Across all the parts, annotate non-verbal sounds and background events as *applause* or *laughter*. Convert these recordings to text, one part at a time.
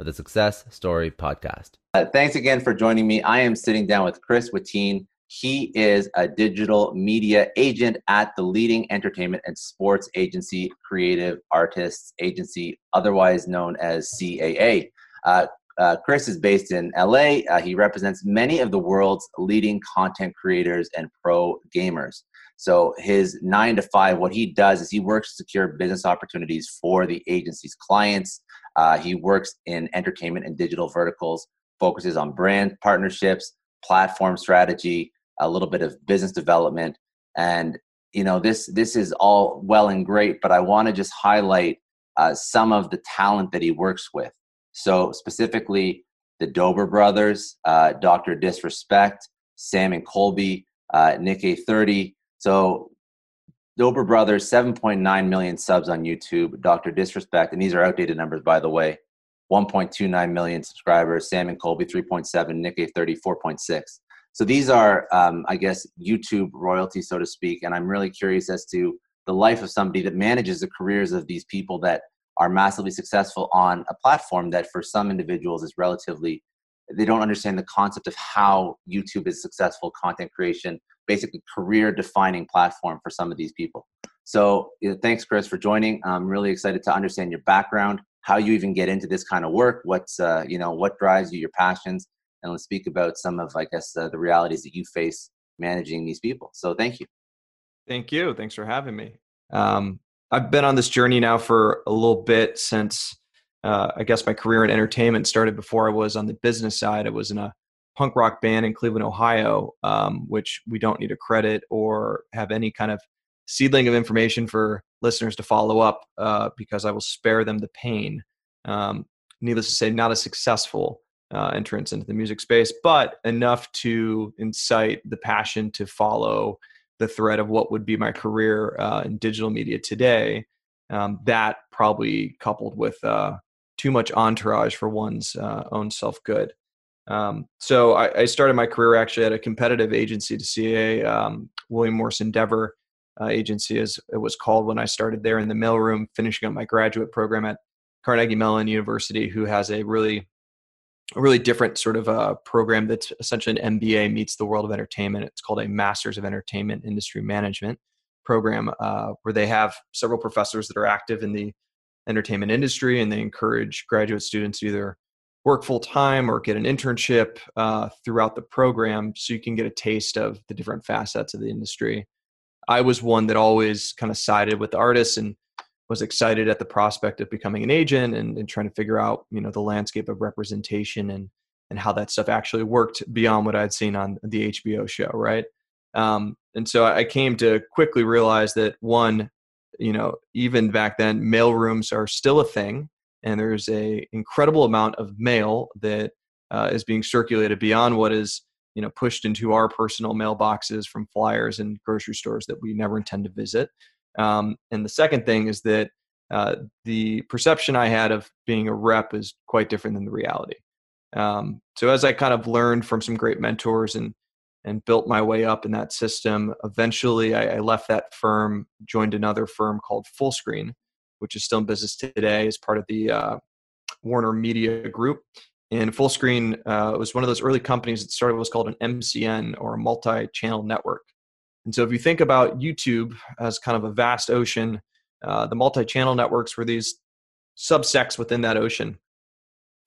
of the Success Story Podcast. Uh, thanks again for joining me. I am sitting down with Chris Wateen. He is a digital media agent at the leading entertainment and sports agency, Creative Artists Agency, otherwise known as CAA. Uh, uh, Chris is based in LA. Uh, he represents many of the world's leading content creators and pro gamers. So his nine to five, what he does is he works to secure business opportunities for the agency's clients. Uh, he works in entertainment and digital verticals, focuses on brand partnerships, platform strategy, a little bit of business development, and you know this this is all well and great, but I want to just highlight uh, some of the talent that he works with. So specifically, the Dobre brothers, uh, Dr. Disrespect, Sam and Colby, uh, NickEh30. So Dobre Brothers, 7.9 million subs on YouTube. Dr. Disrespect, and these are outdated numbers, by the way, 1.29 million subscribers. Sam and Colby, 3.7. NickEh30, 4.6. So these are, um, I guess, YouTube royalty, so to speak. And I'm really curious as to the life of somebody that manages the careers of these people that are massively successful on a platform that for some individuals is relatively they don't understand the concept of how youtube is successful content creation basically career defining platform for some of these people. So you know, thanks chris for joining. I'm really excited to understand your background how you even get into this kind of work what's uh, you know what drives you your passions and let's speak about some of i guess uh, the realities that you face managing these people. So thank you. Thank you. Thanks for having me. Um, I've been on this journey now for a little bit since uh, I guess my career in entertainment started before I was on the business side. I was in a punk rock band in Cleveland, Ohio, um, which we don't need a credit or have any kind of seedling of information for listeners to follow up uh, because I will spare them the pain. Um, needless to say, not a successful uh, entrance into the music space, but enough to incite the passion to follow the thread of what would be my career uh, in digital media today. Um, that probably coupled with uh, too much entourage for one's uh, own self good. Um, so I, I, started my career actually at a competitive agency to CAA, um, William Morris Endeavor uh, agency, as it was called when I started there in the mailroom, finishing up my graduate program at Carnegie Mellon University, who has a really a really different sort of a uh, program that's essentially an MBA meets the world of entertainment. It's called a Masters of Entertainment Industry Management program, uh, where they have several professors that are active in the entertainment industry, and they encourage graduate students either work full time or get an internship uh, throughout the program, so you can get a taste of the different facets of the industry. I was one that always kind of sided with artists and was excited at the prospect of becoming an agent and, and trying to figure out you know the landscape of representation and and how that stuff actually worked beyond what I'd seen on the HBO show, right? Um, and so I came to quickly realize that one, you know, even back then, mail rooms are still a thing, and there's a incredible amount of mail that uh, is being circulated beyond what is you know pushed into our personal mailboxes from flyers and grocery stores that we never intend to visit. Um, and the second thing is that uh, the perception I had of being a rep is quite different than the reality. Um, so as I kind of learned from some great mentors and and built my way up in that system, eventually I, I left that firm, joined another firm called Fullscreen, which is still in business today as part of the uh, Warner Media Group. And Fullscreen uh, was one of those early companies that started what's called an MCN or a multi-channel network. And so if you think about YouTube as kind of a vast ocean, uh, the multi-channel networks were these subsects within that ocean.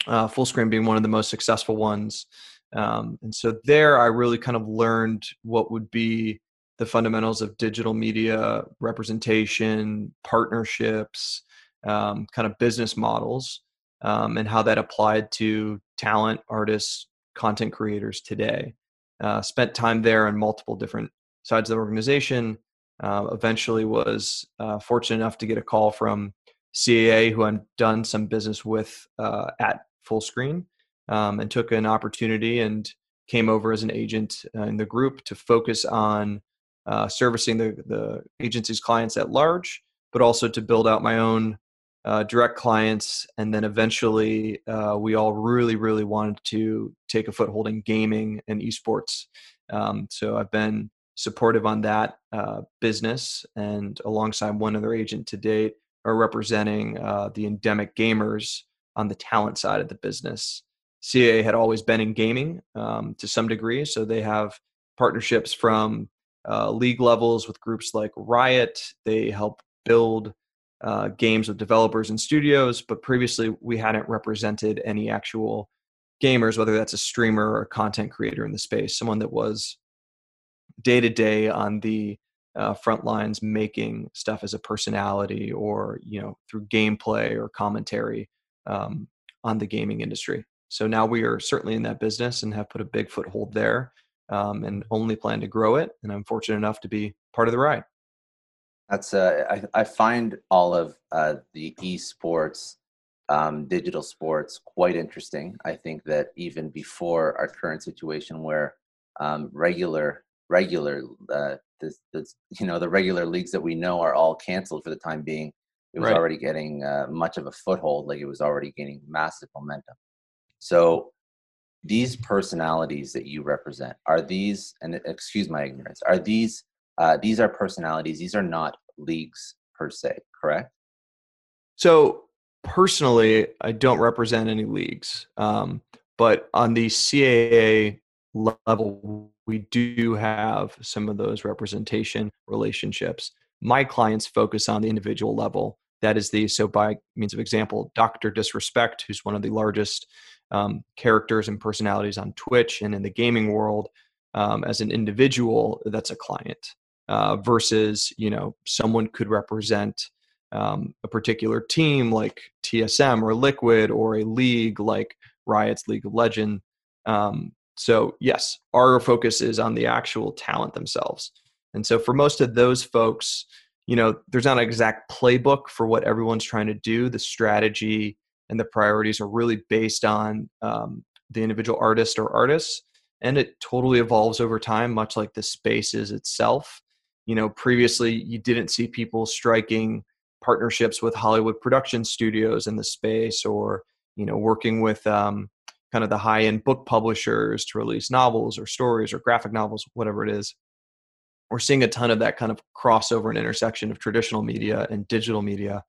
Uh, Fullscreen being one of the most successful ones. Um, and so there, I really kind of learned what would be the fundamentals of digital media representation, partnerships, um, kind of business models, um, and how that applied to talent, artists, content creators today. Uh, spent time there on multiple different sides of the organization. Uh, eventually, was uh, fortunate enough to get a call from CAA, who I've done some business with uh, at Fullscreen, um, and took an opportunity and came over as an agent uh, in the group to focus on uh, servicing the, the agency's clients at large, but also to build out my own uh, direct clients. And then eventually, uh, we all really, really wanted to take a foothold in gaming and esports. Um, so I've been supportive on that uh, business, and alongside one other agent to date, are representing uh, the endemic gamers on the talent side of the business. CAA had always been in gaming um, to some degree, so they have partnerships from uh, league levels with groups like Riot. They help build uh, games with developers and studios, but previously we hadn't represented any actual gamers, whether that's a streamer or a content creator in the space, someone that was day to day on the uh, front lines making stuff as a personality or you know through gameplay or commentary um, on the gaming industry. So now we are certainly in that business and have put a big foothold there um, and only plan to grow it. And I'm fortunate enough to be part of the ride. That's uh, I, I find all of uh, the esports, um, digital sports quite interesting. I think that even before our current situation, where um, regular regular uh, this, this, you know the regular leagues that we know are all canceled for the time being, it was right. already getting uh, much of a foothold. Like it was already gaining massive momentum. So these personalities that you represent are these, and excuse my ignorance, are these uh, these are personalities. These are not leagues per se, correct? So personally, I don't represent any leagues, um, but on the CAA level, we do have some of those representation relationships. My clients focus on the individual level. That is the so by means of example, Doctor Disrespect, who's one of the largest um, characters and personalities on Twitch and in the gaming world. Um, as an individual, that's a client uh, versus you know someone could represent um, a particular team like TSM or Liquid or a league like Riot's League of Legend. Um, so yes, our focus is on the actual talent themselves. And so for most of those folks, you know, there's not an exact playbook for what everyone's trying to do. The strategy and the priorities are really based on um, the individual artist or artists, and it totally evolves over time, much like the space is itself. You know previously you didn't see people striking partnerships with hollywood production studios in the space or you know working with um, kind of the high end book publishers to release novels or stories or graphic novels whatever it is. We're seeing a ton of that kind of crossover and intersection of traditional media and digital media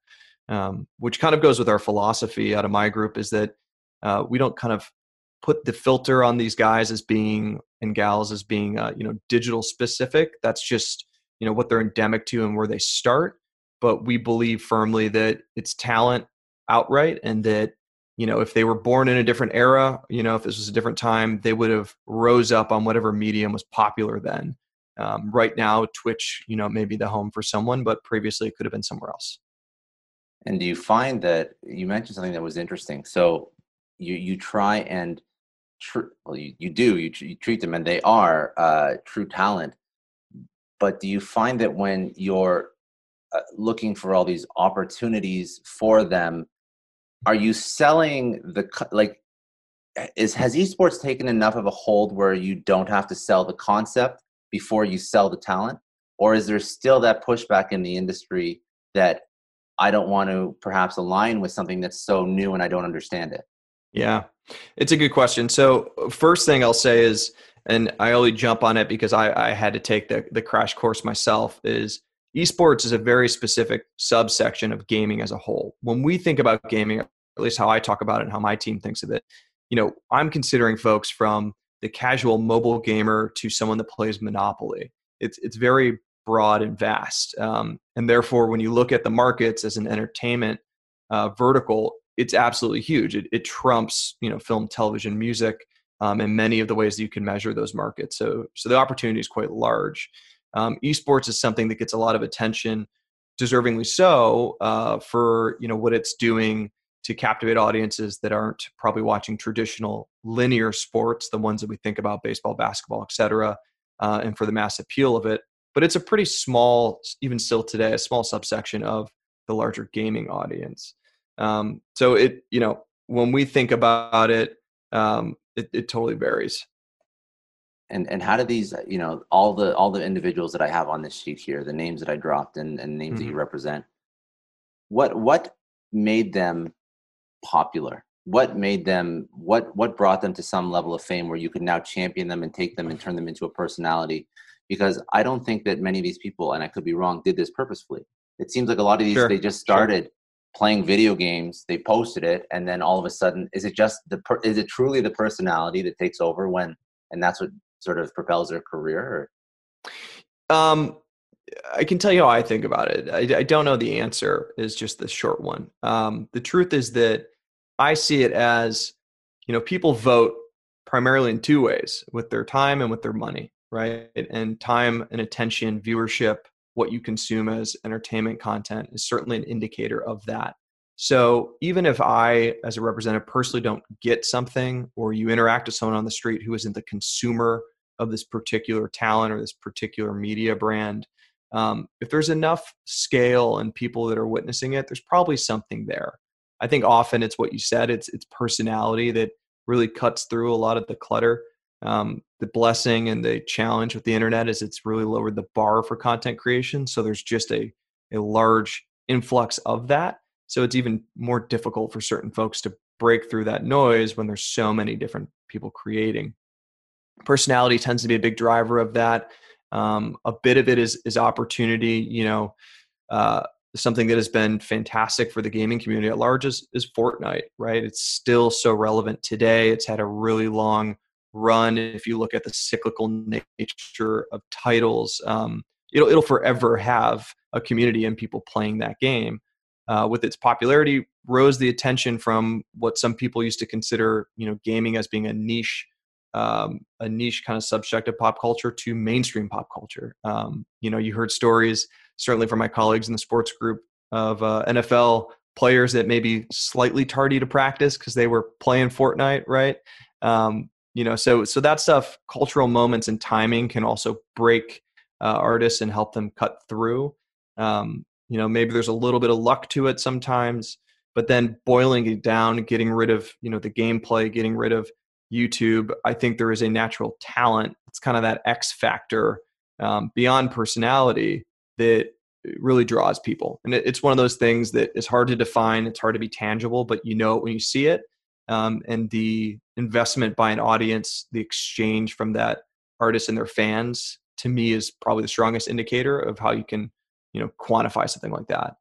um, which kind of goes with our philosophy out of my group is that uh, we don't kind of put the filter on these guys as being and gals as being uh, you know digital specific. That's just you know what they're endemic to and where they start. But we believe firmly that it's talent outright and that you know if they were born in a different era you know if this was a different time they would have rose up on whatever medium was popular then. Um, right now twitch you know may be the home for someone but previously it could have been somewhere else and do you find that you mentioned something that was interesting. So you you try and tr- well you, you do you, you treat them and they are uh, true talent. But do you find that when you're uh, looking for all these opportunities for them are you selling the like is has esports taken enough of a hold where you don't have to sell the concept before you sell the talent? Or is there still that pushback in the industry that I don't want to perhaps align with something that's so new and I don't understand it? Yeah, it's a good question. So, first thing I'll say is, and I only jump on it because I, I had to take the, the crash course myself, is esports is a very specific subsection of gaming as a whole. When we think about gaming, at least how I talk about it and how my team thinks of it, you know, I'm considering folks from the casual mobile gamer to someone that plays Monopoly. It's it's very broad and vast, um, and therefore, when you look at the markets as an entertainment uh, vertical, it's absolutely huge. It, it, trumps you know film, television, music, um, and many of the ways that you can measure those markets. So so the opportunity is quite large. Um, esports is something that gets a lot of attention, deservingly so, uh, for you know what it's doing to captivate audiences that aren't probably watching traditional linear sports, the ones that we think about, baseball, basketball, et cetera, uh, and for the mass appeal of it. But it's a pretty small, even still today, a small subsection of the larger gaming audience. Um, so it, you know, when we think about it, um, it, it totally varies. And and how do these, you know, all the all the individuals that I have on this sheet here, the names that I dropped and, and names mm-hmm. that you mm-hmm. represent, what what made them popular? What made them what what brought them to some level of fame where you could now champion them and take them and turn them into a personality? Because I don't think that many of these people, and I could be wrong, did this purposefully. It seems like a lot of these sure. they just started sure. playing video games, they posted it, and then all of a sudden, is it just the is it truly the personality that takes over when, and that's what sort of propels their career? Or? Um, I can tell you how I think about it. I, I, don't know the answer. Is just the short one. Um, the truth is that I see it as, you know, people vote primarily in two ways with their time and with their money, right? And time and attention, viewership, what you consume as entertainment content is certainly an indicator of that. So even if I, as a representative, personally don't get something, or you interact with someone on the street who isn't the consumer of this particular talent or this particular media brand, um, if there's enough scale and people that are witnessing it, there's probably something there. I think often it's what you said. It's it's personality that really cuts through a lot of the clutter. Um, the blessing and the challenge with the internet is it's really lowered the bar for content creation. So there's just a a large influx of that. So it's even more difficult for certain folks to break through that noise when there's so many different people creating. Personality tends to be a big driver of that. Um, a bit of it is is opportunity. You know, uh, something that has been fantastic for the gaming community at large is, is Fortnite, right? It's still so relevant today. It's had a really long run. If you look at the cyclical nature of titles, um, it'll, it'll forever have a community and people playing that game. Uh, with its popularity, rose the attention from what some people used to consider, you know, gaming as being a niche, um, a niche kind of subject of pop culture to mainstream pop culture. Um, you know, you heard stories certainly from my colleagues in the sports group of uh, NFL players that may be slightly tardy to practice because they were playing Fortnite, right? Um, you know, so so that stuff, cultural moments and timing can also break uh, artists and help them cut through. Um, you know, maybe there's a little bit of luck to it sometimes, but then boiling it down, getting rid of you know the gameplay, getting rid of YouTube. I think there is a natural talent. It's kind of that X factor um, beyond personality that really draws people. And it's one of those things that is hard to define. It's hard to be tangible, but you know it when you see it. Um, and the investment by an audience, the exchange from that artist and their fans, to me, is probably the strongest indicator of how you can, you know, quantify something like that.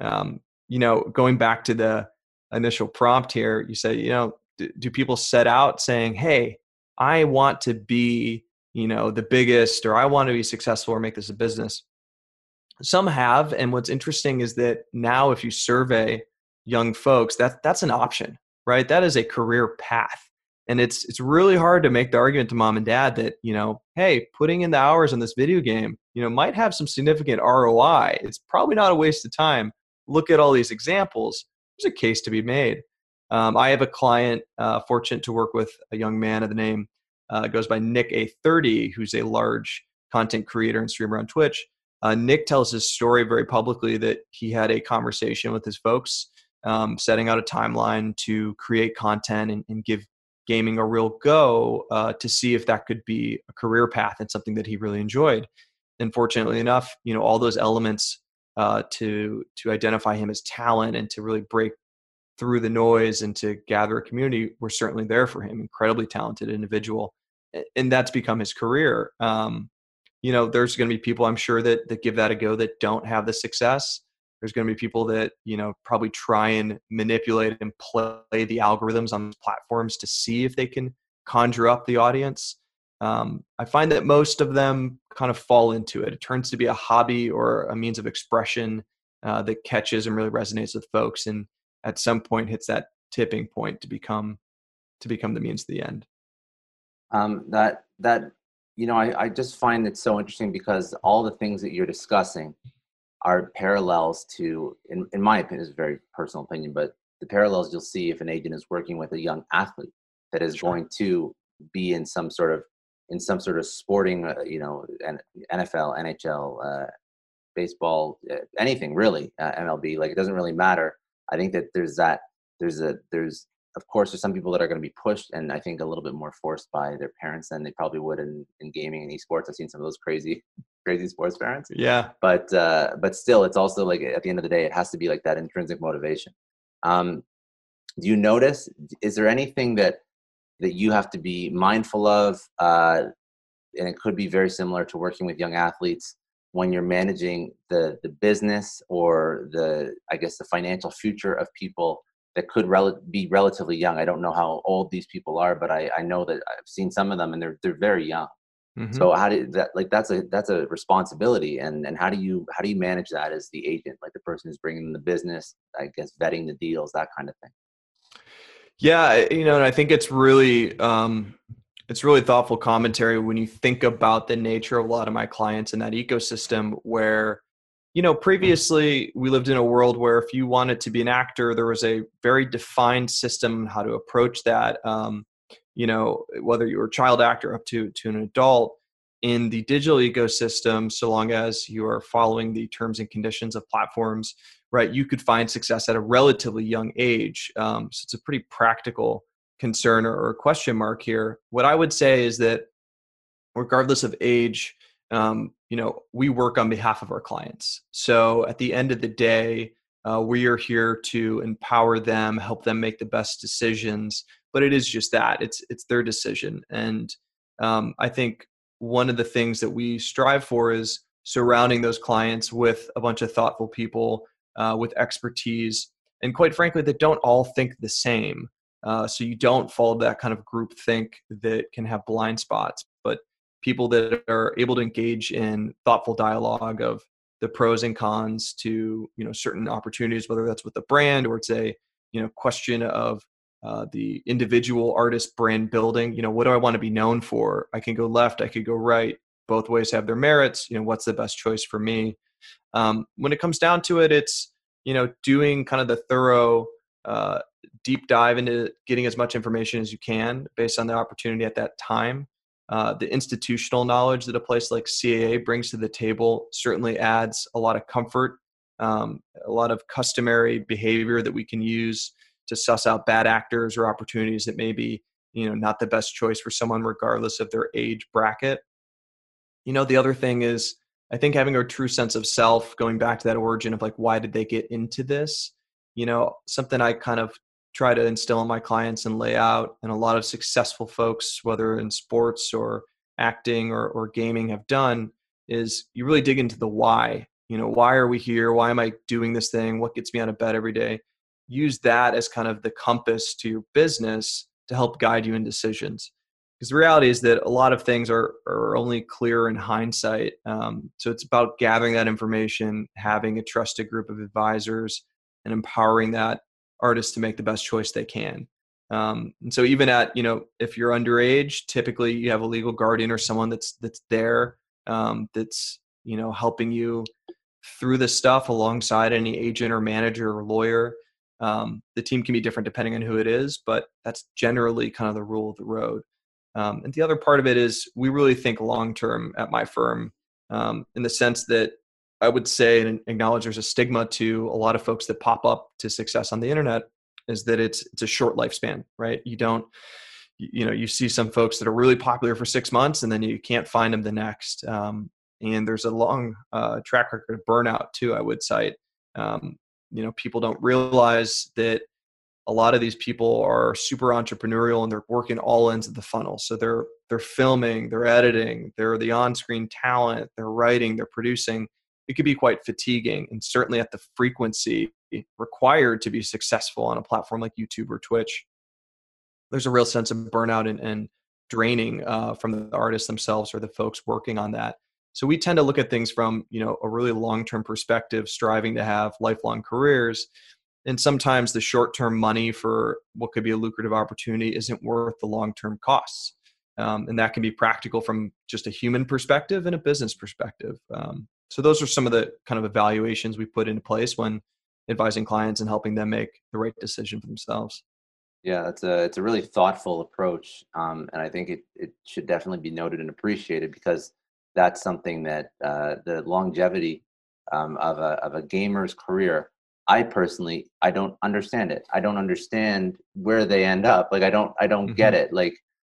Um, you know, going back to the initial prompt here, you say, you know, do, do people set out saying, "Hey, I want to be, you know, the biggest, or I want to be successful, or make this a business"? some have and what's interesting is that now if you survey young folks that that's an option right? That is a career path and it's it's really hard to make the argument to mom and dad that you know hey putting in the hours on this video game you know might have some significant roi it's probably not a waste of time. Look at all these examples. There's a case to be made. Um, i have a client uh, fortunate to work with a young man of the name uh, goes by NickEh30 who's a large content creator and streamer on twitch. Uh, Nick tells his story very publicly that he had a conversation with his folks, um, setting out a timeline to create content and, and give gaming a real go uh, to see if that could be a career path and something that he really enjoyed. And fortunately enough, you know, all those elements uh, to to identify him as talent and to really break through the noise and to gather a community, we're certainly there for him. Incredibly talented individual, and that's become his career. Um, you know, there's going to be people I'm sure that that give that a go that don't have the success. There's going to be people that you know probably try and manipulate and play the algorithms on platforms to see if they can conjure up the audience. Um, I find that most of them kind of fall into it. It turns to be a hobby or a means of expression uh, that catches and really resonates with folks. And at some point hits that tipping point to become to become the means to the end um, that that you know I, I just find it so interesting because all the things that you're discussing are parallels to in, in my opinion is a very personal opinion but the parallels you'll see if an agent is working with a young athlete that is sure. going to be in some sort of in some sort of sporting uh, you know nfl nhl uh, baseball uh, anything really uh, mlb like it doesn't really matter I think that there's that there's a there's of course there's some people that are going to be pushed and I think a little bit more forced by their parents than they probably would in, in gaming and esports. I've seen some of those crazy crazy sports parents. Yeah. But uh, but still it's also like at the end of the day it has to be like that intrinsic motivation. Um, do you notice is there anything that that you have to be mindful of uh, and it could be very similar to working with young athletes when you're managing the the business or the I guess the financial future of people that could rel- be relatively young. I don't know how old these people are, but I, I know that I've seen some of them and they're they're very young. Mm-hmm. So how do that like that's a that's a responsibility and and how do you how do you manage that as the agent like the person who's bringing in the business I guess vetting the deals that kind of thing. Yeah, you know, and I think it's really um, it's really thoughtful commentary when you think about the nature of a lot of my clients in that ecosystem where you know previously we lived in a world where if you wanted to be an actor there was a very defined system how to approach that um, you know whether you're a child actor up to to an adult in the digital ecosystem so long as you are following the terms and conditions of platforms right you could find success at a relatively young age um, so it's a pretty practical concern or, or question mark here. What I would say is that regardless of age, um, you know, we work on behalf of our clients. So at the end of the day, uh, we are here to empower them, help them make the best decisions. But it is just that it's it's their decision, and um, I think one of the things that we strive for is surrounding those clients with a bunch of thoughtful people uh, with expertise, and quite frankly, that don't all think the same. Uh, so you don't follow that kind of group think that can have blind spots, but people that are able to engage in thoughtful dialogue of the pros and cons to you know certain opportunities, whether that's with a brand or it's a you know question of uh, the individual artist brand building. You know, what do I want to be known for? I can go left, I could go right. Both ways have their merits. You know, what's the best choice for me? Um, when it comes down to it, it's you know doing kind of the thorough uh, deep dive into getting as much information as you can based on the opportunity at that time. Uh, the institutional knowledge that a place like CAA brings to the table certainly adds a lot of comfort, um, a lot of customary behavior that we can use to suss out bad actors or opportunities that may be, you know, not the best choice for someone regardless of their age bracket. You know, the other thing is, I think having a true sense of self, going back to that origin of like, why did they get into this? You know, something I kind of try to instill in my clients and lay out and a lot of successful folks whether in sports or acting or, or gaming have done is you really dig into the why you know why are we here why am i doing this thing what gets me out of bed every day use that as kind of the compass to your business to help guide you in decisions because the reality is that a lot of things are, are only clear in hindsight um, so it's about gathering that information having a trusted group of advisors and empowering that artist to make the best choice they can. Um, and so even at you know if you're underage, typically you have a legal guardian or someone that's that's there um, that's you know helping you through this stuff alongside any agent or manager or lawyer. Um, the team can be different depending on who it is, but that's generally kind of the rule of the road. Um, and the other part of it is we really think long term at my firm um, in the sense that I would say and acknowledge there's a stigma to a lot of folks that pop up to success on the internet is that it's it's a short lifespan, right? You don't you know you see some folks that are really popular for six months and then you can't find them the next. Um, and there's a long uh, track record of burnout too. I would cite. Um, you know, people don't realize that a lot of these people are super entrepreneurial and they're working all ends of the funnel. So they're they're filming, they're editing, they're the on-screen talent, they're writing, they're producing. It could be quite fatiguing, and certainly at the frequency required to be successful on a platform like YouTube or Twitch. There's a real sense of burnout and, and draining uh, from the artists themselves or the folks working on that. So we tend to look at things from you know a really long-term perspective, striving to have lifelong careers. And sometimes the short-term money for what could be a lucrative opportunity isn't worth the long-term costs. Um, and that can be practical from just a human perspective and a business perspective. Um, so those are some of the kind of evaluations we put into place when advising clients and helping them make the right decision for themselves. Yeah, it's a it's a really thoughtful approach, um, and I think it it should definitely be noted and appreciated because that's something that uh, the longevity um, of a of a gamer's career. I personally I don't understand it. I don't understand where they end up. Like I don't I don't mm-hmm. get it. Like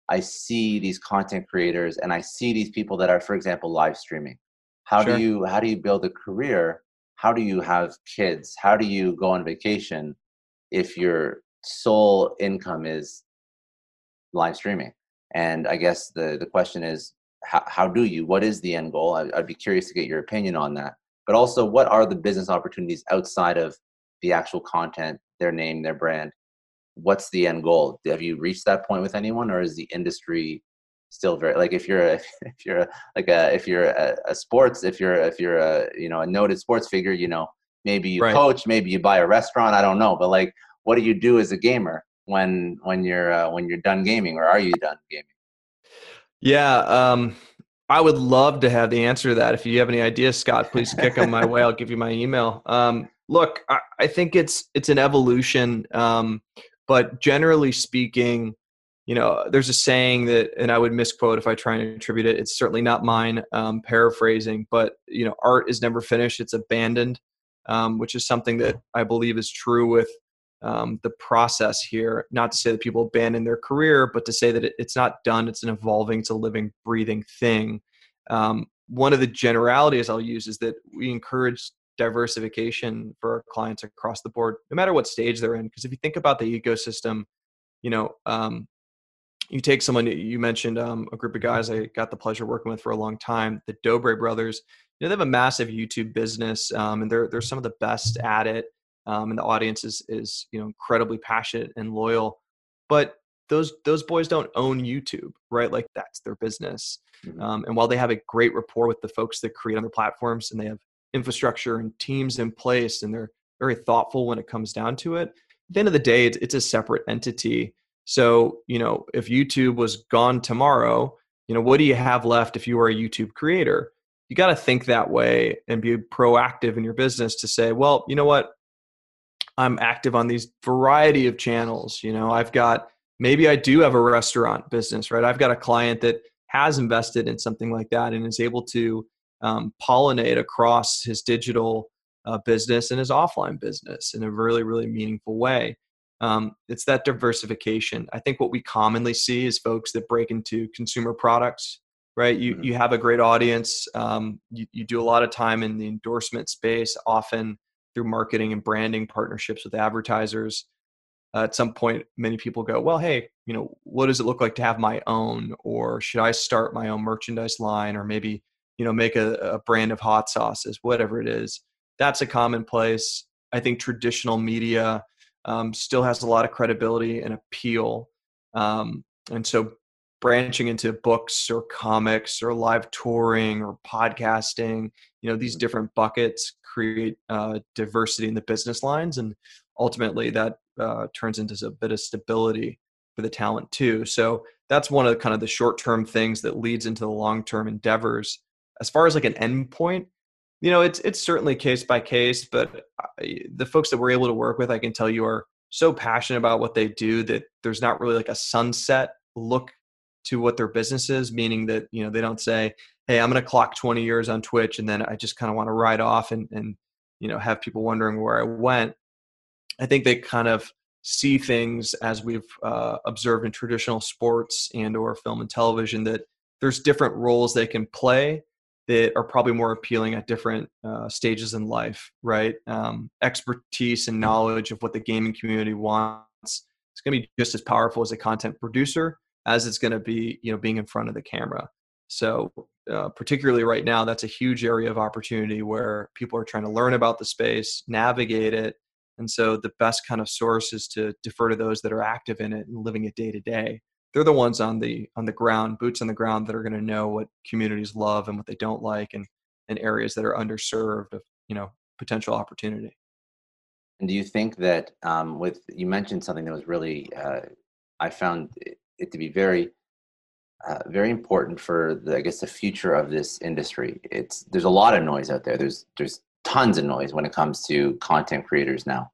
I see these content creators and I see these people that are, for example, live streaming. How sure. do you how do you build a career? How do you have kids? How do you go on vacation if your sole income is live streaming? And I guess the the question is, how, how do you? What is the end goal? I, I'd be curious to get your opinion on that. But also, what are the business opportunities outside of the actual content, their name, their brand? what's the end goal? Have you reached that point with anyone, or is the industry still very like if you're a, *laughs* if you're a, like a if you're a, a, sports if you're if you're a you know a noted sports figure, you know maybe you right. coach, maybe you buy a restaurant, I don't know, but like what do you do as a gamer when when you're uh, when you're done gaming, or are you done gaming? Yeah, um, I would love to have the answer to that. If you have any ideas, Scott, *laughs* please kick them my way. I'll give you my email. Um, look, I, I, think it's it's an evolution. Um, but generally speaking, you know, there's a saying that, and I would misquote if I try and attribute it. It's certainly not mine, um, paraphrasing, but you know, art is never finished; it's abandoned, um, which is something that I believe is true with um, the process here. Not to say that people abandon their career, but to say that it, it's not done; it's an evolving, it's a living, breathing thing. Um, one of the generalities I'll use is that we encourage diversification for our clients across the board, no matter what stage they're in. Because if you think about the ecosystem, you know, um, you take someone you mentioned um, a group of guys I got the pleasure working with for a long time, the Dobre brothers. You know, they have a massive YouTube business, um, and they're they're some of the best at it. Um, and the audience is is you know incredibly passionate and loyal. But those those boys don't own YouTube, right? Like that's their business. Mm-hmm. Um, and while they have a great rapport with the folks that create on their platforms, and they have infrastructure and teams in place and they're very thoughtful when it comes down to it at the end of the day it's, it's a separate entity so you know if youtube was gone tomorrow you know what do you have left if you are a youtube creator you got to think that way and be proactive in your business to say well you know what i'm active on these variety of channels you know i've got maybe i do have a restaurant business right i've got a client that has invested in something like that and is able to um, pollinate across his digital uh, business and his offline business in a really, really meaningful way. Um, it's that diversification. I think what we commonly see is folks that break into consumer products, right? You, mm-hmm. you have a great audience. Um, you, you do a lot of time in the endorsement space, often through marketing and branding partnerships with advertisers. Uh, at some point, many people go, well, hey, you know, what does it look like to have my own? Or should I start my own merchandise line? Or maybe you know make a, a brand of hot sauces whatever it is that's a commonplace i think traditional media um, still has a lot of credibility and appeal um, and so branching into books or comics or live touring or podcasting you know these different buckets create uh, diversity in the business lines and ultimately that uh, turns into a bit of stability for the talent too. So that's one of the kind of the short term things that leads into the long term endeavors. As far as like an endpoint, you know, it's it's certainly case by case, but the folks that we're able to work with, I can tell you are so passionate about what they do that there's not really like a sunset look to what their business is, meaning that, you know, they don't say, Hey, I'm going to clock 20 years on Twitch and then I just kind of want to ride off and, and, you know, have people wondering where I went. I think they kind of see things as we've uh, observed in traditional sports and or film and television that there's different roles they can play that are probably more appealing at different uh, stages in life, right? Um, expertise and knowledge of what the gaming community wants. It's going to be just as powerful as a content producer as it's going to be, you know, being in front of the camera. So, uh, particularly right now, that's a huge area of opportunity where people are trying to learn about the space, navigate it, and so the best kind of source is to defer to those that are active in it and living it day to day. They're the ones on the on the ground, boots on the ground, that are going to know what communities love and what they don't like, and and areas that are underserved of you know potential opportunity. And do you think that um, with you mentioned something that was really uh, I found it to be very uh, very important for the, I guess the future of this industry. It's there's a lot of noise out there. There's there's tons of noise when it comes to content creators now.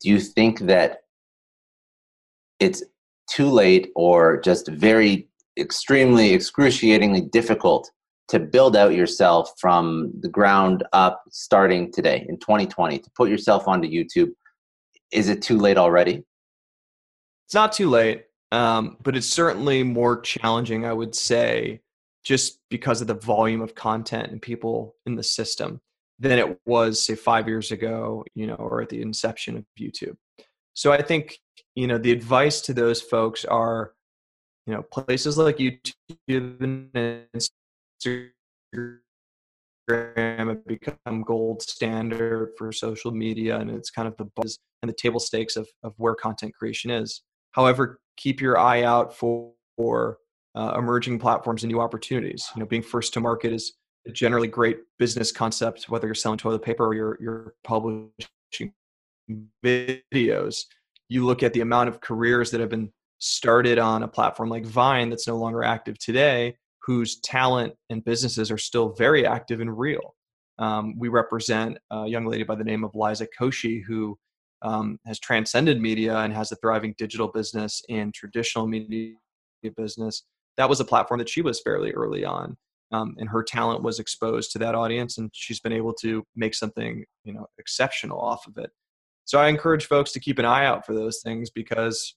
Do you think that it's too late or just very extremely excruciatingly difficult to build out yourself from the ground up starting today in 2020 to put yourself onto YouTube? Is it too late already? It's not too late. Um, but it's certainly more challenging, I would say, just because of the volume of content and people in the system than it was, say, five years ago, you know, or at the inception of YouTube. So I think, you know, the advice to those folks are, you know, places like YouTube and Instagram have become gold standard for social media, and it's kind of the buzz and the table stakes of, of where content creation is. However, keep your eye out for, for uh, emerging platforms and new opportunities. You know, being first to market is a generally great business concept, whether you're selling toilet paper or you're, you're publishing videos. You look at the amount of careers that have been started on a platform like Vine that's no longer active today, whose talent and businesses are still very active and real. Um, we represent a young lady by the name of Liza Koshy, who um, has transcended media and has a thriving digital business and traditional media business. That was a platform that she was fairly early on, um, and her talent was exposed to that audience, and she's been able to make something you know exceptional off of it. So I encourage folks to keep an eye out for those things because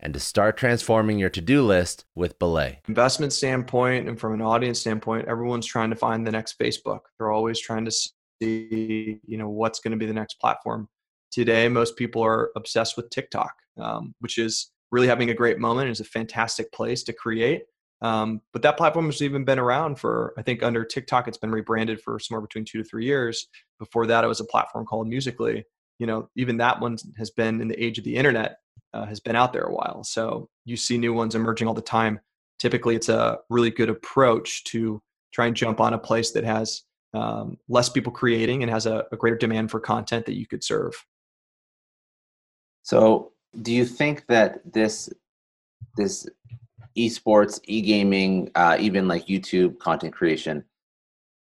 and to start transforming your to-do list with Belay. Investment standpoint and from an audience standpoint, everyone's trying to find the next Facebook. They're always trying to see, you know, what's going to be the next platform. Today, most people are obsessed with TikTok, um, which is really having a great moment. It's a fantastic place to create. Um, but that platform has even been around for, I think, under TikTok, it's been rebranded for somewhere between two to three years. Before that, it was a platform called Musical.ly. You know, even that one has been in the age of the internet uh, has been out there a while. So you see new ones emerging all the time. Typically, it's a really good approach to try and jump on a place that has um, less people creating and has a, a greater demand for content that you could serve. So, do you think that this this esports, e-gaming, uh, even like YouTube content creation,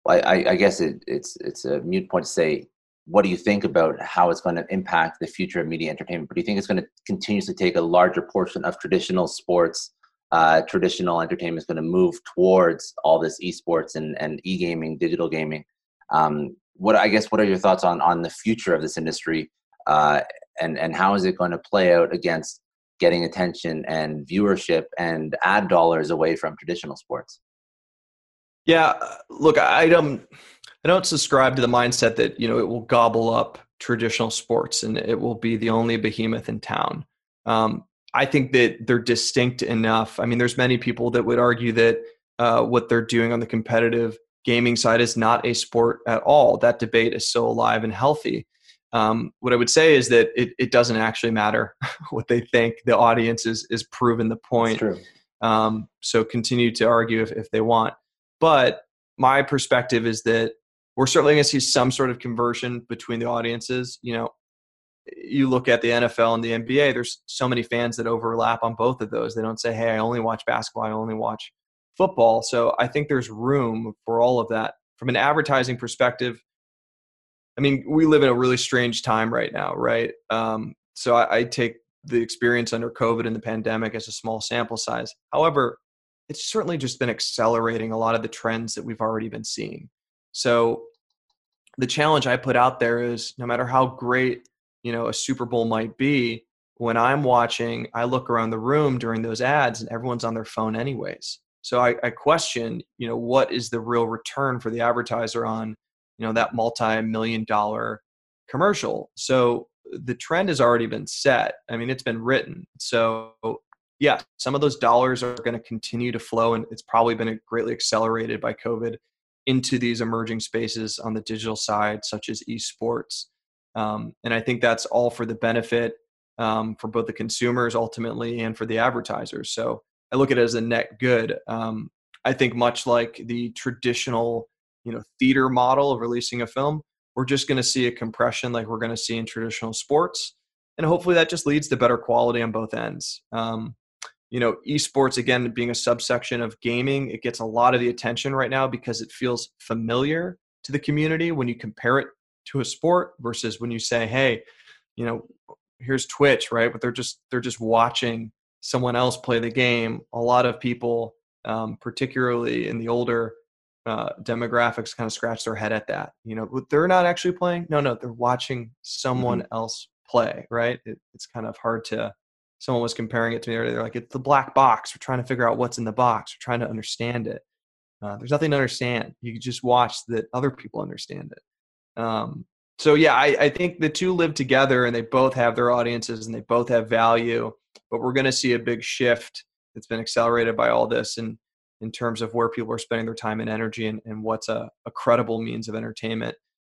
I, I, I guess it, it's it's a mute point to say what do you think about how it's going to impact the future of media entertainment? But do you think it's going to continuously take a larger portion of traditional sports, uh, traditional entertainment is going to move towards all this esports and, and e-gaming, digital gaming? Um, what I guess what are your thoughts on on the future of this industry, uh, and and how is it going to play out against getting attention and viewership and ad dollars away from traditional sports? Yeah, look, I don't I don't subscribe to the mindset that you know it will gobble up traditional sports and it will be the only behemoth in town. Um, I think that they're distinct enough. I mean, there's many people that would argue that uh, what they're doing on the competitive gaming side is not a sport at all. That debate is so alive and healthy. Um, what I would say is that it, it doesn't actually matter *laughs* what they think. The audience is is proven the point. Um, so continue to argue if, if they want. But my perspective is that we're certainly going to see some sort of conversion between the audiences. You know, you look at the NFL and the NBA, there's so many fans that overlap on both of those. They don't say, hey, I only watch basketball, I only watch football. So I think there's room for all of that. From an advertising perspective, I mean, we live in a really strange time right now, right? Um, so I, I take the experience under COVID and the pandemic as a small sample size. However, it's certainly just been accelerating a lot of the trends that we've already been seeing. So the challenge I put out there is no matter how great, you know, a Super Bowl might be, when I'm watching, I look around the room during those ads and everyone's on their phone anyways. So I, I question, you know, what is the real return for the advertiser on, you know, that multi-million dollar commercial? So the trend has already been set. I mean, it's been written. So yeah, some of those dollars are going to continue to flow, and it's probably been greatly accelerated by COVID into these emerging spaces on the digital side, such as esports. Um, and I think that's all for the benefit um, for both the consumers ultimately and for the advertisers. So I look at it as a net good. Um, I think much like the traditional, you know, theater model of releasing a film, we're just going to see a compression like we're going to see in traditional sports, and hopefully that just leads to better quality on both ends. Um, you know, esports again being a subsection of gaming, it gets a lot of the attention right now because it feels familiar to the community when you compare it to a sport versus when you say, "Hey, you know, here's Twitch," right? But they're just they're just watching someone else play the game. A lot of people, um, particularly in the older uh, demographics, kind of scratch their head at that. You know, they're not actually playing. No, no, they're watching someone mm-hmm. else play. Right? It, it's kind of hard to someone was comparing it to me earlier. They're like, it's the black box. We're trying to figure out what's in the box. We're trying to understand it. Uh, there's nothing to understand. You just watch that other people understand it. Um, so yeah, I, I, think the two live together and they both have their audiences and they both have value. But we're going to see a big shift that's been accelerated by all this and in terms of where people are spending their time and energy and, and what's a, a credible means of entertainment.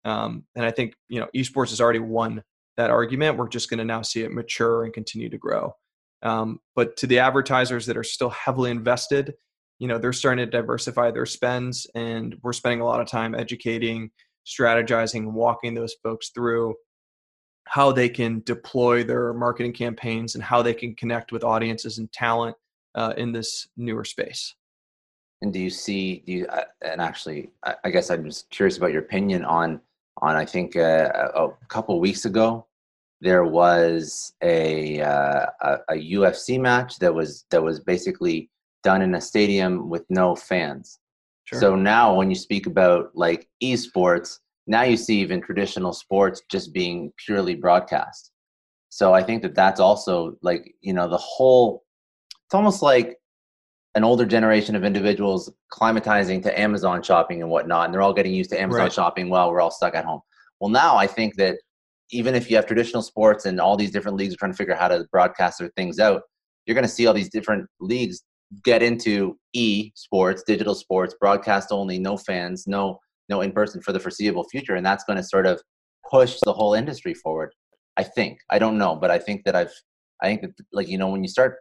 Um, and I think you know esports has already won that argument. We're just going to now see it mature and continue to grow. Um, but to the advertisers that are still heavily invested, you know, they're starting to diversify their spends, and we're spending a lot of time educating, strategizing, walking those folks through how they can deploy their marketing campaigns and how they can connect with audiences and talent uh, in this newer space. And do you see? Do you? Uh, and actually, I, I guess I'm just curious about your opinion on on I think uh, a, a couple weeks ago there was a, uh, a, a UFC match that was that was basically done in a stadium with no fans. Sure. So now when you speak about like esports, now you see even traditional sports just being purely broadcast. So I think that that's also like you know the whole. It's almost like an older generation of individuals climatizing to Amazon shopping and whatnot, and they're all getting used to Amazon right. shopping while we're all stuck at home. Well, now I think that even if you have traditional sports and all these different leagues are trying to figure out how to broadcast their things out, you're going to see all these different leagues get into e sports, digital sports, broadcast only, no fans, no no in person for the foreseeable future, and that's going to sort of push the whole industry forward. I think I don't know, but I think that I've I think that like you know when you start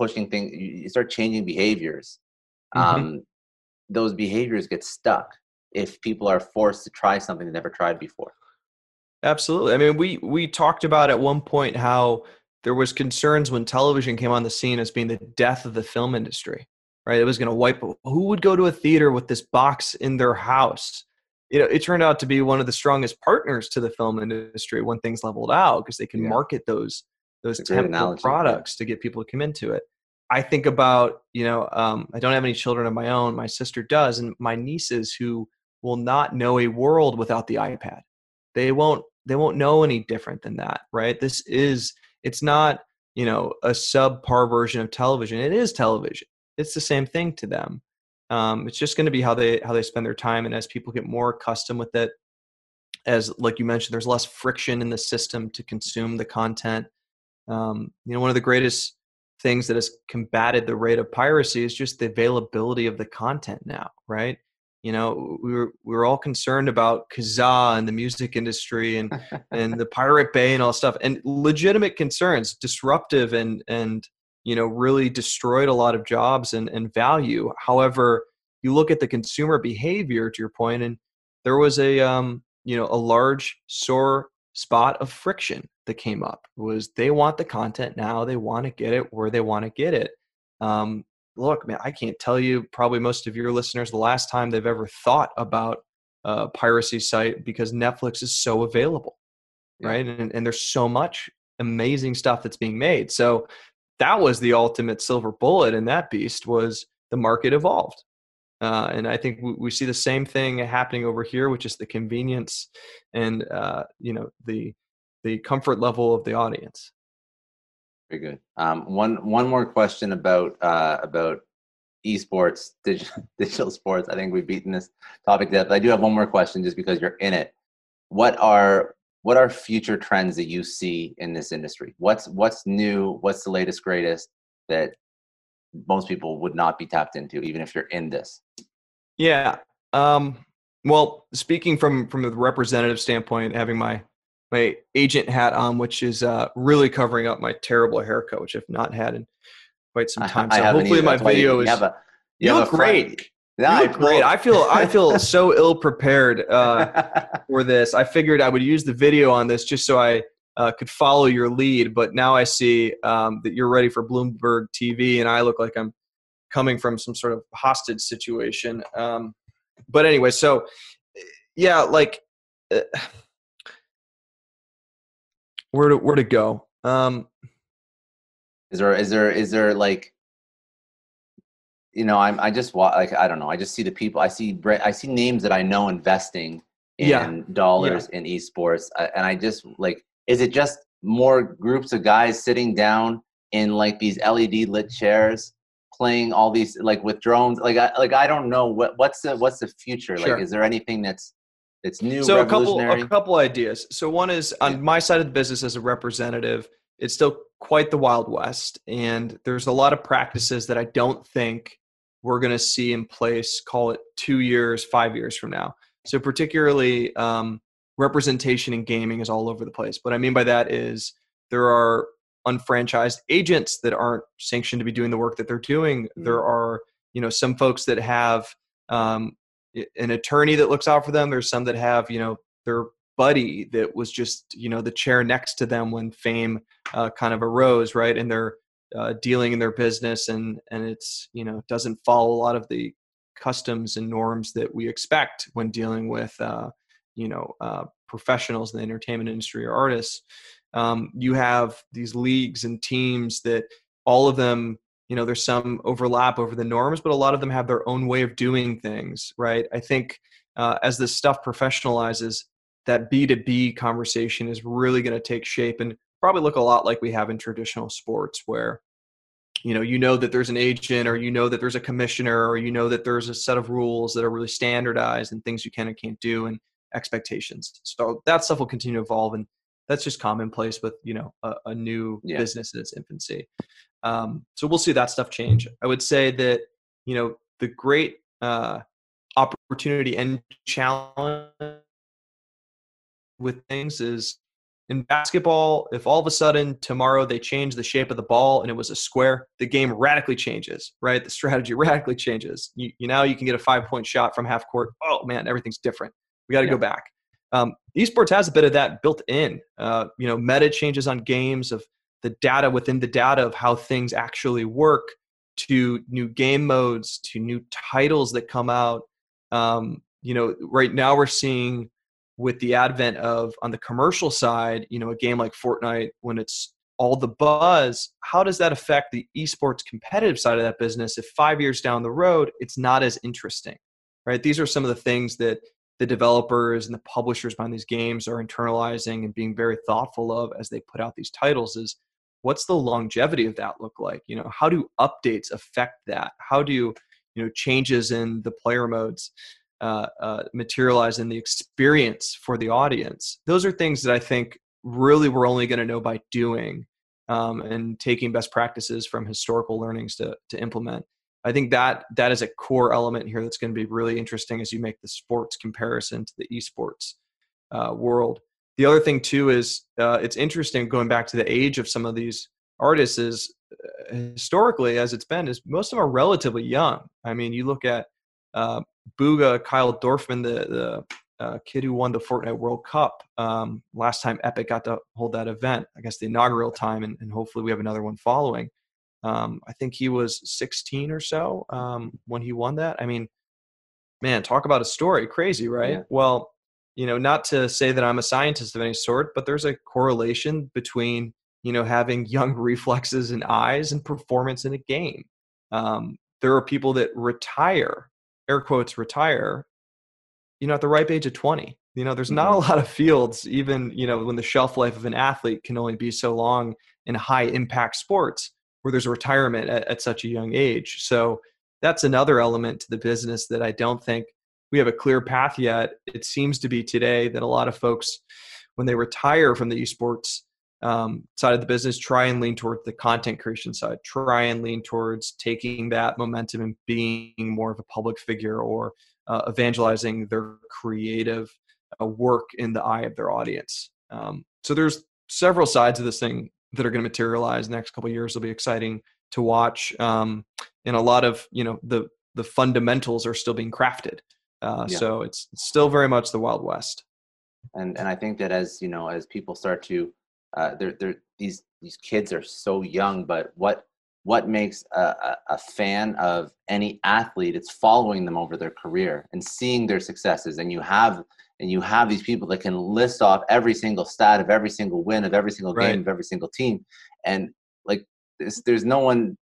pushing things, you start changing behaviors. Mm-hmm. Um, those behaviors get stuck if people are forced to try something they never tried before. Absolutely. I mean, we we talked about at one point how there was concerns when television came on the scene as being the death of the film industry. Right? It was going to wipe. Who would go to a theater with this box in their house? you know, it turned out to be one of the strongest partners to the film industry when things leveled out because they can Yeah. market those those That's a great temple analogy, yeah. products to get people to come into it. I think about, you know, um, I don't have any children of my own. My sister does, and my nieces who will not know a world without the iPad. They won't. They won't know any different than that, right? This is. It's not, you know, a subpar version of television. It is television. It's the same thing to them. Um, it's just going to be how they how they spend their time, and as people get more accustomed with it, as like you mentioned, there's less friction in the system to consume the content. Um, you know, one of the greatest things that has combated the rate of piracy is just the availability of the content now, right? You know, we were we were all concerned about Kazaa and the music industry and *laughs* and the Pirate Bay and all stuff, and legitimate concerns, disruptive and and you know really destroyed a lot of jobs and and value. However, you look at the consumer behavior to your point, and there was a um, you know a large sore spot of friction that came up was they want the content now they want to get it where they want to get it. Um, look man i can't tell you probably most of your listeners the last time they've ever thought about a piracy site because netflix is so available right? And, and there's so much amazing stuff that's being made. So that was the ultimate silver bullet in that beast was the market evolved. Uh, and I think we, we see the same thing happening over here, which is the convenience and uh, you know the the comfort level of the audience. Very good. Um, one one more question about uh, about esports, *laughs* digital, digital sports. I think we've beaten this topic to death. But I do have one more question, just because you're in it. What are what are future trends that you see in this industry? What's what's new? What's the latest greatest that most people would not be tapped into, even if you're in this? Yeah. Um, well, speaking from from the representative standpoint, having my my agent hat on, which is uh, really covering up my terrible haircut, which I've not had in quite some time. So hopefully my video you is. a- you have look great. You look great. I feel I feel *laughs* so ill prepared. Uh, *laughs* for this. I figured I would use the video on this just so I uh, could follow your lead. But now I see um, that you're ready for Bloomberg TV, and I look like I'm coming from some sort of hostage situation. Um, but anyway, so yeah, like uh, where to where to go? Um, Is there is there is there like you know I'm I just wa- like I don't know I just see the people I see I see names that I know investing in Yeah. dollars in esports uh, and I just like is it just more groups of guys sitting down in like these LED lit chairs playing all these like with drones like I like I don't know what what's the what's the future Sure. like is there anything that's that's new so a couple a couple ideas. So one is on my side of the business as a representative, it's still quite the wild west, and there's a lot of practices that I don't think we're going to see in place. Call it two years, five years from now. So particularly um, representation in gaming is all over the place. What I mean by that is there are unfranchised agents that aren't sanctioned to be doing the work that they're doing. There are you know some folks that have um, an attorney that looks out for them. There's some that have, you know, their buddy that was just, you know, the chair next to them when fame uh, kind of arose, right? And they're uh, dealing in their business, and and it's, you know, doesn't follow a lot of the customs and norms that we expect when dealing with, uh, you know, uh, professionals in the entertainment industry or artists. Um, you have these leagues and teams that all of them you know there's some overlap over the norms but a lot of them have their own way of doing things right? I think uh, as this stuff professionalizes that b2b conversation is really going to take shape and probably look a lot like we have in traditional sports where you know you know that there's an agent or you know that there's a commissioner or you know that there's a set of rules that are really standardized and things you can and can't do and expectations. So that stuff will continue to evolve and that's just commonplace with you know a, a new Yeah. business in its infancy. Um, so we'll see that stuff change. I would say that you know the great uh, opportunity and challenge with things is in basketball if all of a sudden tomorrow they change the shape of the ball and it was a square the game radically changes right? The strategy *laughs* radically changes. You, you now you can get a five point shot from half court. Oh man everything's different. We got to Yeah. go back um, esports has a bit of that built in uh, you know meta changes on games of the data within the data of how things actually work to new game modes to new titles that come out um, you know, right now we're seeing with the advent of on the commercial side, you know, a game like Fortnite when it's all the buzz, how does that affect the esports competitive side of that business if 5 years down the road it's not as interesting? Right? These are some of the things that the developers and the publishers behind these games are internalizing and being very thoughtful of as they put out these titles is what's the longevity of that look like? You know how do updates affect that? How do you know changes in the player modes uh, uh, materialize in the experience for the audience? Those are things that i think really we're only going to know by doing um, and taking best practices from historical learnings to, to implement i think that that is a core element here that's going to be really interesting as you make the sports comparison to the esports uh, world. The other thing too is uh, it's interesting going back to the age of some of these artists is uh, historically as it's been is most of them are relatively young. I mean you look at uh, Bugha kyle dorfman the, the uh, kid who won the fortnite world cup um, last time epic got to hold that event i guess the inaugural time and, and hopefully we have another one following um, i think he was 16 or so um, when he won that i mean man talk about a story crazy right yeah. well you know, not to say that I'm a scientist of any sort, but there's a correlation between, you know, having young *laughs* reflexes and eyes and performance in a game. Um, there are people that retire, air quotes, retire, you know, at the ripe age of 20. You know, there's not a mm-hmm. lot of fields, even, you know, when the shelf life of an athlete can only be so long in high impact sports where there's a retirement at, at such a young age. So that's another element to the business that I don't think we have a clear path yet. It seems to be today that a lot of folks, when they retire from the esports um, side of the business, try and lean towards the content creation side, try and lean towards taking that momentum and being more of a public figure or uh, evangelizing their creative uh, work in the eye of their audience. Um, so there's several sides of this thing that are going to materialize. The next couple years will be exciting to watch, um, and a lot of you know the the fundamentals are still being crafted. Uh, yeah. So it's still very much the Wild West. And and I think that as you know, as people start to, uh, they're, they're, these these kids are so young, but what what makes a, a, a, fan of any athlete? It's following them over their career and seeing their successes. And you have and you have these people that can list off every single stat of every single win of every single game right. of every single team. And like there's, there's no one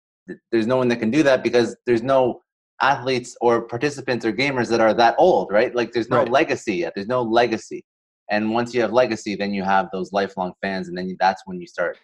there's no one that can do that because there's no athletes or participants or gamers that are that old, right? Like there's no right. legacy yet. There's no legacy. And once you have legacy, then you have those lifelong fans, and then that's when you start.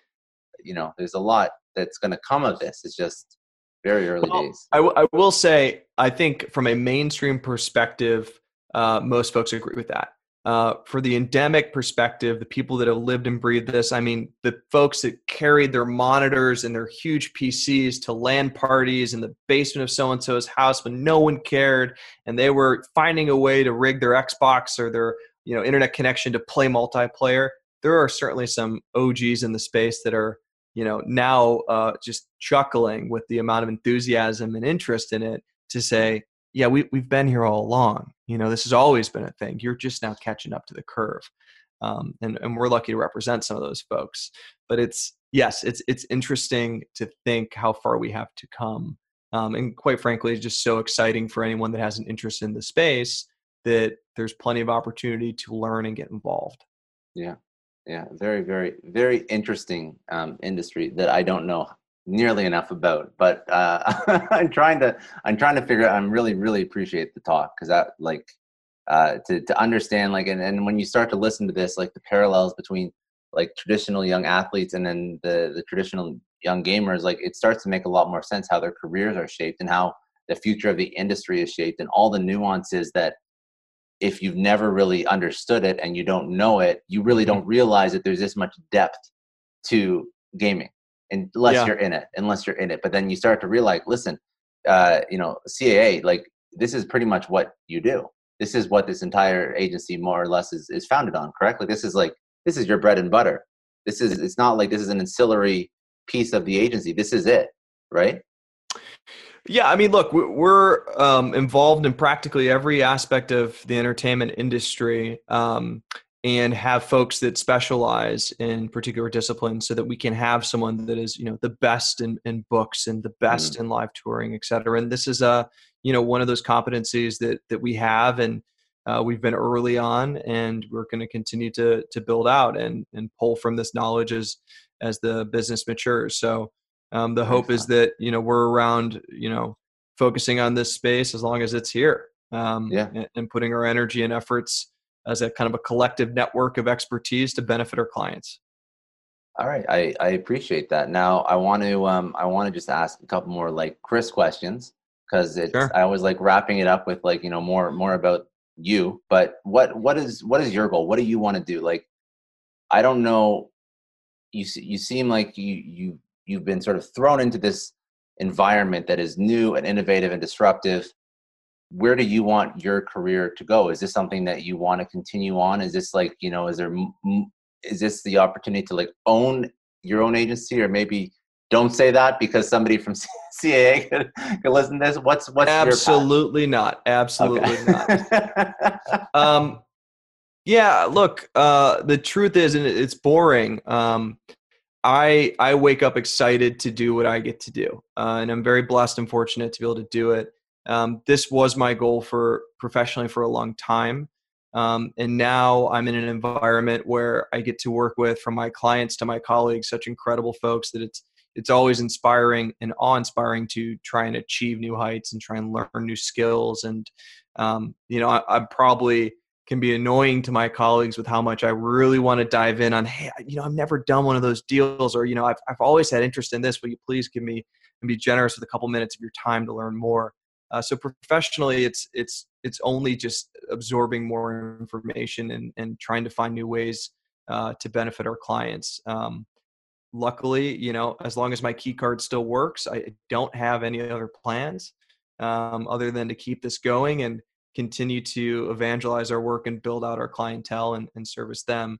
You know, there's a lot that's going to come of this. It's just very early well, days. I, w- I will say, I think from a mainstream perspective, uh, most folks agree with that uh, for the endemic perspective, the people that have lived and breathed this, I mean, the folks that carried their monitors and their huge PCs to LAN parties in the basement of so and so's house when no one cared, and they were finding a way to rig their Xbox or their you know internet connection to play multiplayer. There are certainly some OGs in the space that are you know now uh, just chuckling with the amount of enthusiasm and interest in it to say, yeah, we, we've been here all along. You know, this has always been a thing. You're just now catching up to the curve. Um, and, and we're lucky to represent some of those folks. But it's, yes, it's, it's interesting to think how far we have to come. Um, and quite frankly, it's just so exciting for anyone that has an interest in the space that there's plenty of opportunity to learn and get involved. Yeah. Yeah. Very, very, very interesting um, industry that I don't know nearly enough about but uh *laughs* i'm trying to i'm trying to figure out i'm really really appreciate the talk because that like uh to to understand like and, and when you start to listen to this like the parallels between like traditional young athletes and then the the traditional young gamers like it starts to make a lot more sense how their careers are shaped and how the future of the industry is shaped and all the nuances that if you've never really understood it and you don't know it you really mm-hmm. don't realize that there's this much depth to gaming unless yeah. you're in it unless you're in it. But then you start to realize listen uh, you know caa like this is pretty much what you do. This is what this entire agency more or less is, is founded on correctly this is like this is your bread and butter. This is it's not like this is an ancillary piece of the agency. This is it right? Yeah, I mean, look, we're um, involved in practically every aspect of the entertainment industry. Um, and have folks that specialize in particular disciplines so that we can have someone that is you know the best in, in books and the best mm in live touring et cetera and this is a you know one of those competencies that that we have and uh, we've been early on, and we're going to continue to to build out and and pull from this knowledge as as the business matures. So um, the hope is that you know we're around, you know, focusing on this space as long as it's here. Um, yeah. and, and putting our energy and efforts as a kind of a collective network of expertise to benefit our clients. All right, I, I appreciate that. Now I want to um, I want to just ask a couple more like Chris questions because it's sure. I always like wrapping it up with like you know more more about you. But what what is what is your goal? What do you want to do? Like I don't know. You you seem like you you you've been sort of thrown into this environment that is new and innovative and disruptive where do you want your career to go? Is this something that you want to continue on? Is this like you know is there is this the opportunity to like own your own agency? Or maybe don't say that because somebody from CAA *laughs* could, could listen to this. What's what's absolutely not. Absolutely okay. not. *laughs* Um yeah look uh the truth is and it's boring um I I wake up excited to do what I get to do, uh, and I'm very blessed and fortunate to be able to do it. Um, this was my goal for professionally for a long time, um, and now I'm in an environment where I get to work with, from my clients to my colleagues, such incredible folks that it's it's always inspiring and awe-inspiring to try and achieve new heights and try and learn new skills. And um, you know, I, I'm probably can be annoying to my colleagues with how much I really want to dive in on, hey, you know, I've never done one of those deals, or, you know, I've, I've always had interest in this. Will you please give me and be generous with a couple minutes of your time to learn more? Uh, so professionally, it's it's it's only just absorbing more information and and trying to find new ways uh, to benefit our clients. Um, luckily, you know, as long as my key card still works, I don't have any other plans um, other than to keep this going and continue to evangelize our work and build out our clientele and, and service them.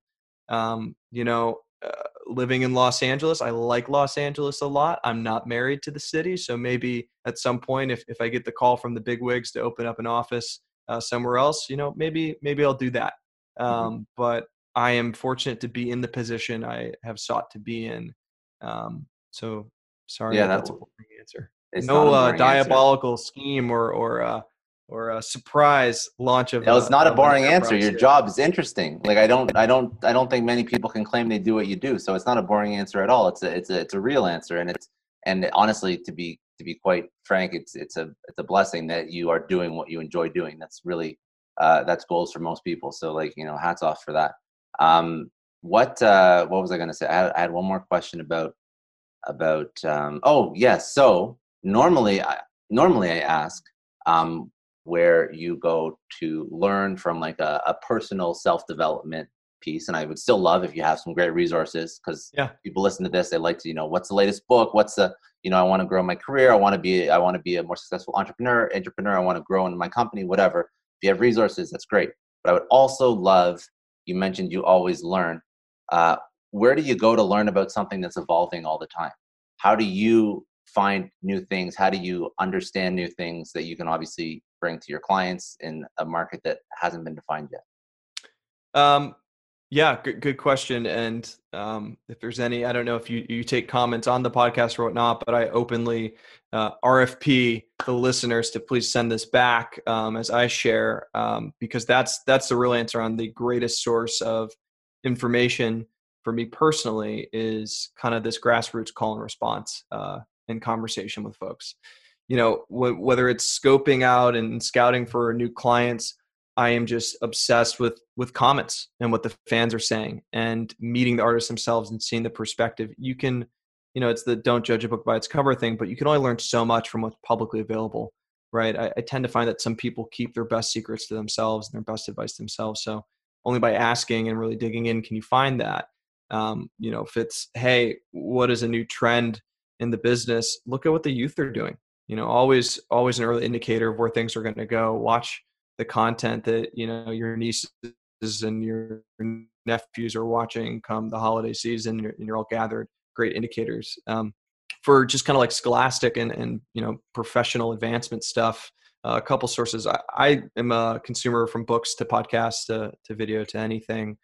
Um, you know, uh, living in Los Angeles, I like Los Angeles a lot. I'm not married to the city, so maybe at some point, if if I get the call from the big wigs to open up an office uh, somewhere else, you know, maybe maybe I'll do that. Mm-hmm. Um, mm-hmm. But I am fortunate to be in the position I have sought to be in. Um, so sorry, yeah, that's a boring answer. no uh, diabolical answer. scheme or or uh, or a surprise launch of. No, it's not a, a boring answer. Your job is interesting. Like I don't, I don't, I don't think many people can claim they do what you do. So it's not a boring answer at all. It's a, it's a, it's a real answer, and it's, and honestly, to be, to be quite frank, it's, it's a, it's a blessing that you are doing what you enjoy doing. That's really, uh, that's goals for most people. So like, you know, hats off for that. Um, what, uh, what was I going to say? I had, I had one more question about, about, um, oh yes. So normally, I, normally I ask, um, where you go to learn from like a, a personal self-development piece and i would still love if you have some great resources because yeah. people listen to this they like to you know what's the latest book? What's the you know i want to grow my career i want to be i want to be a more successful entrepreneur entrepreneur i want to grow in my company whatever. If you have resources that's great. But i would also love you mentioned you always learn uh, where do you go to learn about something that's evolving all the time? How do you find new things? How do you understand new things that you can obviously bring to your clients in a market that hasn't been defined yet? Um, yeah, good, good question. And um, if there's any, I don't know if you, you take comments on the podcast or whatnot, but I openly uh, RFP the listeners to please send this back um, as I share, um, because that's that's the real answer on the greatest source of information for me personally is kind of this grassroots call and response uh, in conversation with folks you know whether it's scoping out and scouting for new clients i am just obsessed with with comments and what the fans are saying and meeting the artists themselves and seeing the perspective. You can you know it's the don't judge a book by its cover thing but you can only learn so much from what's publicly available right? I, I tend to find that some people keep their best secrets to themselves and their best advice to themselves. So only by asking and really digging in can you find that. Um, you know if it's hey what is a new trend in the business? Look at what the youth are doing you know always always an early indicator of where things are going to go. Watch the content that you know your nieces and your nephews are watching come the holiday season and you're, all gathered great indicators. Um, for just kind of like scholastic and, and you know professional advancement stuff uh, a couple sources. I, I, am a consumer from books to podcasts to, to video to anything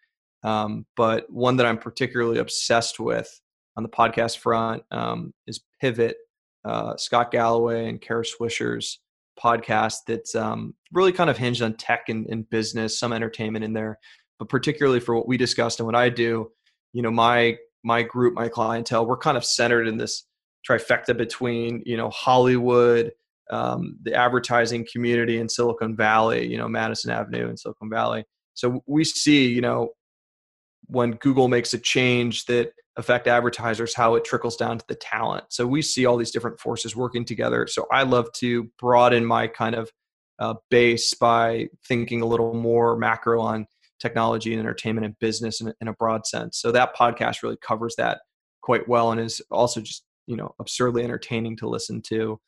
um, but one that i'm particularly obsessed with on the podcast front um, is pivot uh, Scott Galloway and Kara Swisher's podcast that's um, really kind of hinged on tech and, and business, some entertainment in there, but particularly for what we discussed and what I do, you know, my my group, my clientele, we're kind of centered in this trifecta between you know Hollywood, um, the advertising community in Silicon Valley, you know Madison Avenue in Silicon Valley. So we see, you know, when Google makes a change that affect advertisers, how it trickles down to the talent. So we see all these different forces working together. So I love to broaden my kind of uh, base by thinking a little more macro on technology and entertainment and business in, in a broad sense. So that podcast really covers that quite well and is also just you know absurdly entertaining to listen to.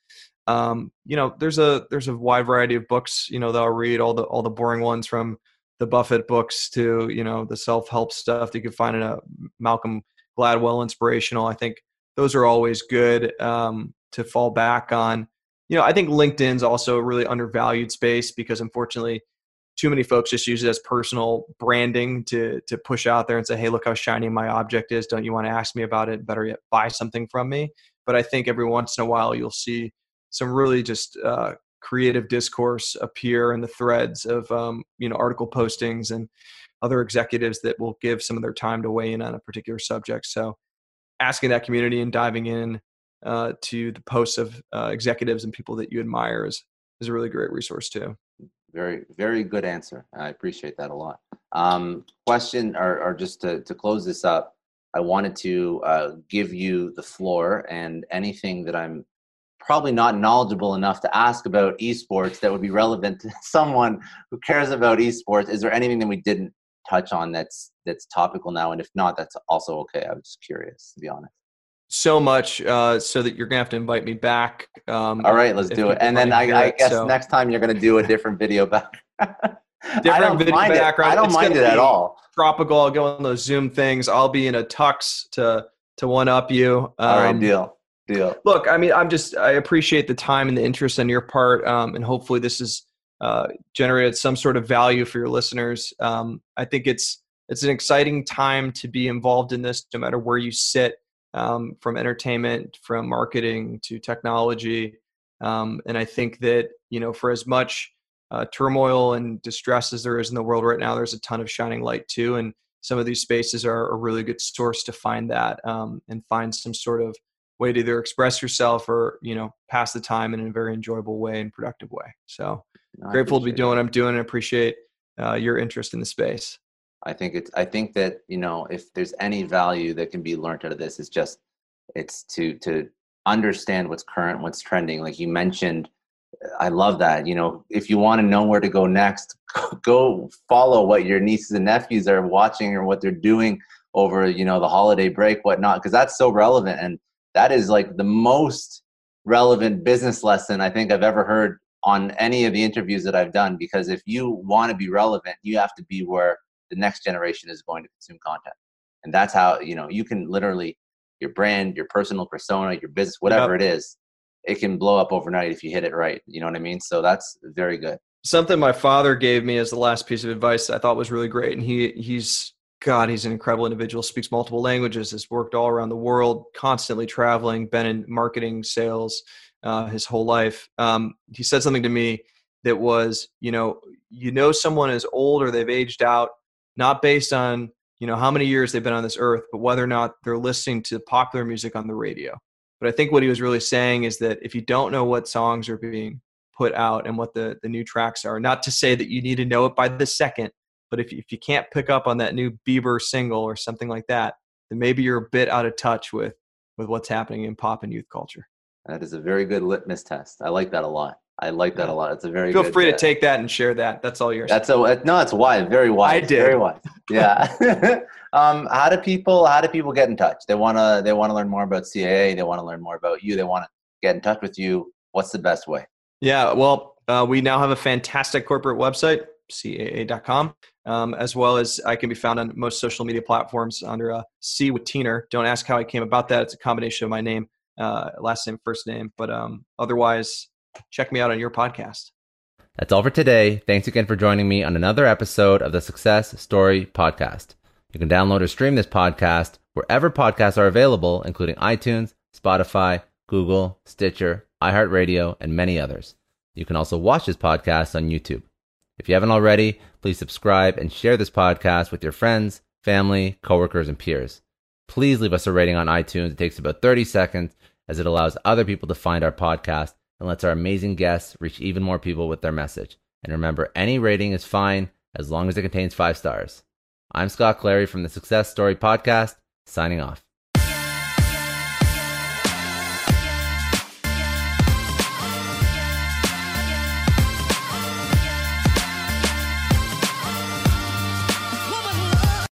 Um, you know, there's a there's a wide variety of books. You know, that I'll read all the all the boring ones from the Buffett books to you know the self help stuff that you can find in a Malcolm Gladwell inspirational. I think those are always good um, to fall back on. You know, I think LinkedIn's also a really undervalued space because unfortunately, too many folks just use it as personal branding to to push out there and say, "Hey, look how shiny my object is. Don't you want to ask me about it? Better yet, buy something from me." But I think every once in a while you'll see some really just uh, creative discourse appear in the threads of um, you know article postings and other executives that will give some of their time to weigh in on a particular subject. So, asking that community and diving in uh, to the posts of uh, executives and people that you admire is is a really great resource too. Very, very good answer. I appreciate that a lot. Um, question, or, or just to, to close this up, I wanted to uh, give you the floor and anything that I'm probably not knowledgeable enough to ask about esports that would be relevant to *laughs* someone who cares about esports. Is there anything that we didn't touch on that's that's topical now? And if not, that's also okay. I was just curious, to be honest. So much, uh, so that you're gonna have to invite me back. Um, All right, let's do it. And then I, I guess so. next time you're gonna do a different video back. *laughs* different video background. I don't it's mind it at all. Tropical. I'll go on those Zoom things. I'll be in a tux to to one up you. Um, all right, um, deal. Deal. Look, I mean, I'm just I appreciate the time and the interest on your part, um, and hopefully this is uh, generated some sort of value for your listeners. Um, I think it's it's an exciting time to be involved in this, no matter where you sit, um, from entertainment, from marketing to technology. Um, and I think that you know, for as much uh, turmoil and distress as there is in the world right now, there's a ton of shining light too. And some of these spaces are a really good source to find that um, and find some sort of way to either express yourself or you know pass the time in a very enjoyable way and productive way. So no, grateful to be doing what I'm doing and appreciate uh, your interest in the space. I think it's I think that you know if there's any value that can be learned out of this, it's just it's to to understand what's current, what's trending. Like you mentioned, I love that. You know, if you want to know where to go next, *laughs* go follow what your nieces and nephews are watching or what they're doing over you know the holiday break, whatnot, because that's so relevant and that is like the most relevant business lesson I think I've ever heard on any of the interviews that I've done because if you want to be relevant, you have to be where the next generation is going to consume content. And that's how, you know, you can literally your brand, your personal persona, your business, whatever yep. it is, it can blow up overnight if you hit it right. You know what I mean? So that's very good. Something my father gave me as the last piece of advice I thought was really great. And he he's God, he's an incredible individual, speaks multiple languages, has worked all around the world, constantly traveling, been in marketing, sales, uh, his whole life. Um, he said something to me that was, you know, you know someone is old or they've aged out, not based on you know how many years they've been on this earth, but whether or not they're listening to popular music on the radio. But I think what he was really saying is that if you don't know what songs are being put out and what the, the new tracks are, not to say that you need to know it by the second, but if, if you can't pick up on that new Bieber single or something like that, then maybe you're a bit out of touch with, with what's happening in pop and youth culture. That is a very good litmus test. I like that a lot. I like that a lot. It's a very feel free to take that and share that. That's all yours. That's a no. That's wise. Very wise. I did. Very wise. Yeah. *laughs* um, how do people? How do people get in touch? They wanna. They wanna learn more about CAA. They want to learn more about you. They want to get in touch with you. What's the best way? Yeah. Well, uh, we now have a fantastic corporate website, caa.com, um, as well as I can be found on most social media platforms under uh, C with Teener. Don't ask how I came about that. It's a combination of my name uh, last name, first name. But um, otherwise, check me out on your podcast. That's all for today. Thanks again for joining me on another episode of the Success Story Podcast. You can download or stream this podcast wherever podcasts are available, including iTunes, Spotify, Google, Stitcher, iHeartRadio, and many others. You can also watch this podcast on YouTube. If you haven't already, please subscribe and share this podcast with your friends, family, coworkers, and peers. Please leave us a rating on iTunes. It takes about 30 seconds as it allows other people to find our podcast and lets our amazing guests reach even more people with their message. And remember, any rating is fine as long as it contains five stars. I'm Scott Clary from the Success Story Podcast, signing off.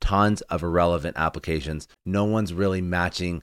tons of irrelevant applications. No one's really matching